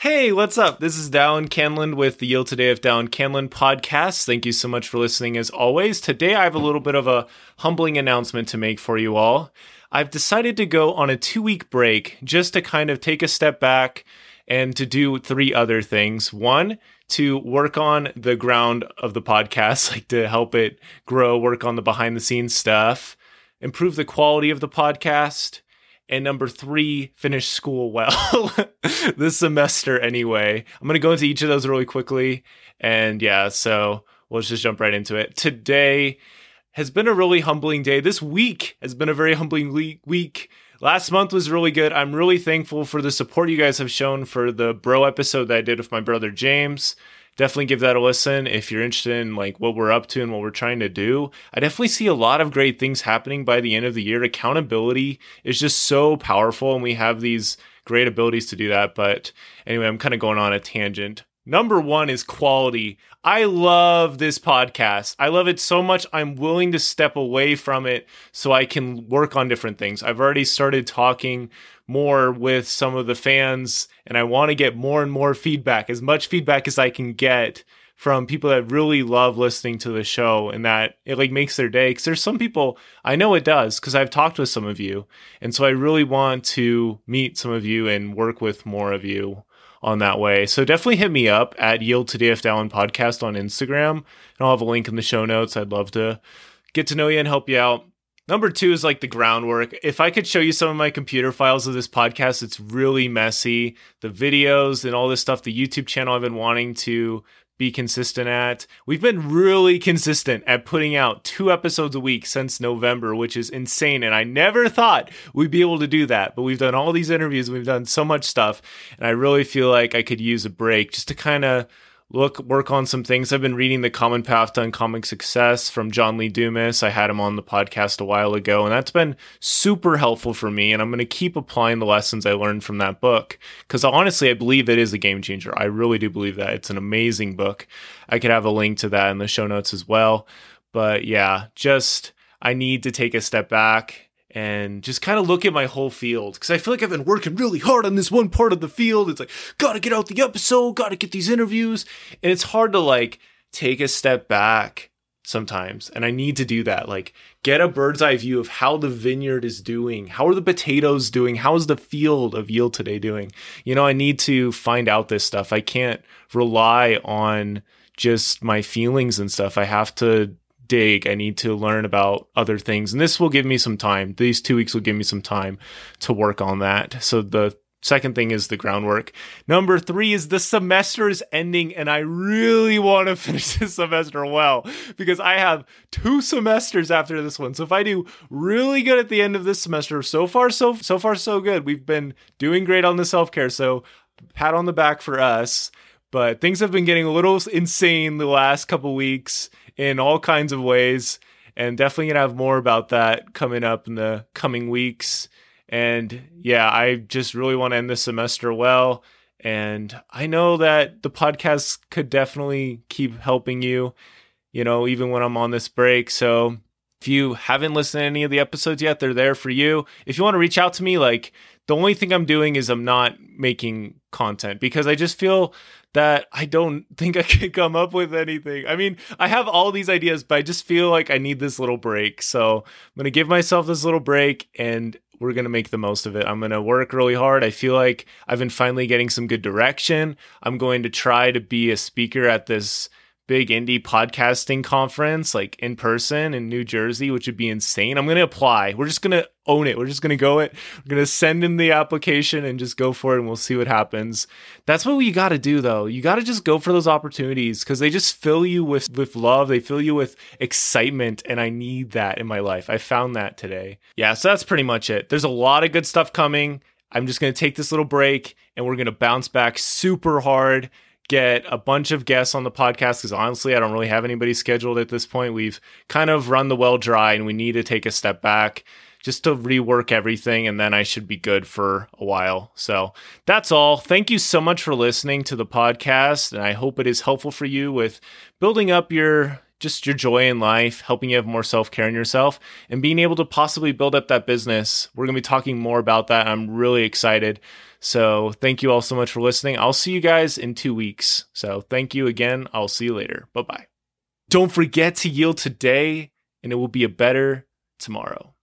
Hey, what's up? This is Dallin Canland with the Yield Today of Dallin Canland podcast. Thank you so much for listening as always. Today I have a little bit of a humbling announcement to make for you all. I've decided to go on a two week break just to kind of take a step back and to do three other things. One, to work on the ground of the podcast, like to help it grow, work on the behind the scenes stuff, improve the quality of the podcast and number three, finish school well this semester anyway. I'm going to go into each of those really quickly. And yeah, so let's just jump right into it. Today has been a really humbling day. This week has been a very humbling week. Last month was really good. I'm really thankful for the support you guys have shown for the bro episode that I did with my brother James definitely give that a listen if you're interested in like what we're up to and what we're trying to do. I definitely see a lot of great things happening by the end of the year. Accountability is just so powerful and we have these great abilities to do that. But anyway, I'm kind of going on a tangent. Number one is quality. I love this podcast. I love it so much. I'm willing to step away from it so I can work on different things. I've already started talking more with some of the fans and I want to get more and more feedback, as much feedback as I can get from people that really love listening to the show and that it like makes their day cuz there's some people I know it does cuz I've talked with some of you and so I really want to meet some of you and work with more of you on that way. So definitely hit me up at Yield to DF Dallin podcast on Instagram and I'll have a link in the show notes. I'd love to get to know you and help you out. Number two is like the groundwork. If I could show you some of my computer files of this podcast, it's really messy. The videos and all this stuff, the YouTube channel I've been wanting to be consistent at. We've been really consistent at putting out two episodes a week since November, which is insane. And I never thought we'd be able to do that. But we've done all these interviews, we've done so much stuff. And I really feel like I could use a break just to kind of look work on some things. I've been reading The Common Path to Uncommon Success from John Lee Dumas. I had him on the podcast a while ago, and that's been super helpful for me. And I'm going to keep applying the lessons I learned from that book because honestly, I believe it is a game changer. I really do believe that it's an amazing book. I could have a link to that in the show notes as well. But yeah, just I need to take a step back and just kind of look at my whole field because I feel like I've been working really hard on this one part of the field. It's like, gotta get out the episode, gotta get these interviews. And it's hard to like take a step back sometimes. And I need to do that. Like, get a bird's eye view of how the vineyard is doing. How are the potatoes doing? How is the field of yield today doing? You know, I need to find out this stuff. I can't rely on just my feelings and stuff. I have to dig. I need to learn about other things. And this will give me some time. These two weeks will give me some time to work on that. So the second thing is the groundwork. Number three is the semester is ending, and I really want to finish this semester well because I have two semesters after this one. So if I do really good at the end of this semester, so far so so far so good. We've been doing great on the self care. So pat on the back for us. But things have been getting a little insane the last couple weeks in all kinds of ways. And definitely gonna have more about that coming up in the coming weeks. And yeah, I just really want to end this semester well. And I know that the podcast could definitely keep helping you, you know, even when I'm on this break. So if you haven't listened to any of the episodes yet, they're there for you. If you want to reach out to me, like the only thing I'm doing is I'm not making content because I just feel that I don't think I can come up with anything. I mean, I have all these ideas, but I just feel like I need this little break. So I'm going to give myself this little break and we're going to make the most of it. I'm going to work really hard. I feel like I've been finally getting some good direction. I'm going to try to be a speaker at this big indie podcasting conference like in person in New Jersey, which would be insane. I'm going to apply. We're just going to own it. We're just going to go it. We're going to send in the application and just go for it and we'll see what happens. That's what we got to do though. You got to just go for those opportunities cuz they just fill you with with love. They fill you with excitement and I need that in my life. I found that today. Yeah, so that's pretty much it. There's a lot of good stuff coming. I'm just going to take this little break and we're going to bounce back super hard get a bunch of guests on the podcast because honestly, I don't really have anybody scheduled at this point. We've kind of run the well dry and we need to take a step back just to rework everything and then I should be good for a while. So that's all. Thank you so much for listening to the podcast and I hope it is helpful for you with building up your just your joy in life, helping you have more self care in yourself, and being able to possibly build up that business. We're going to be talking more about that. I'm really excited. So thank you all so much for listening. I'll see you guys in two weeks. So thank you again. I'll see you later. Bye bye. Don't forget to yield today, and it will be a better tomorrow.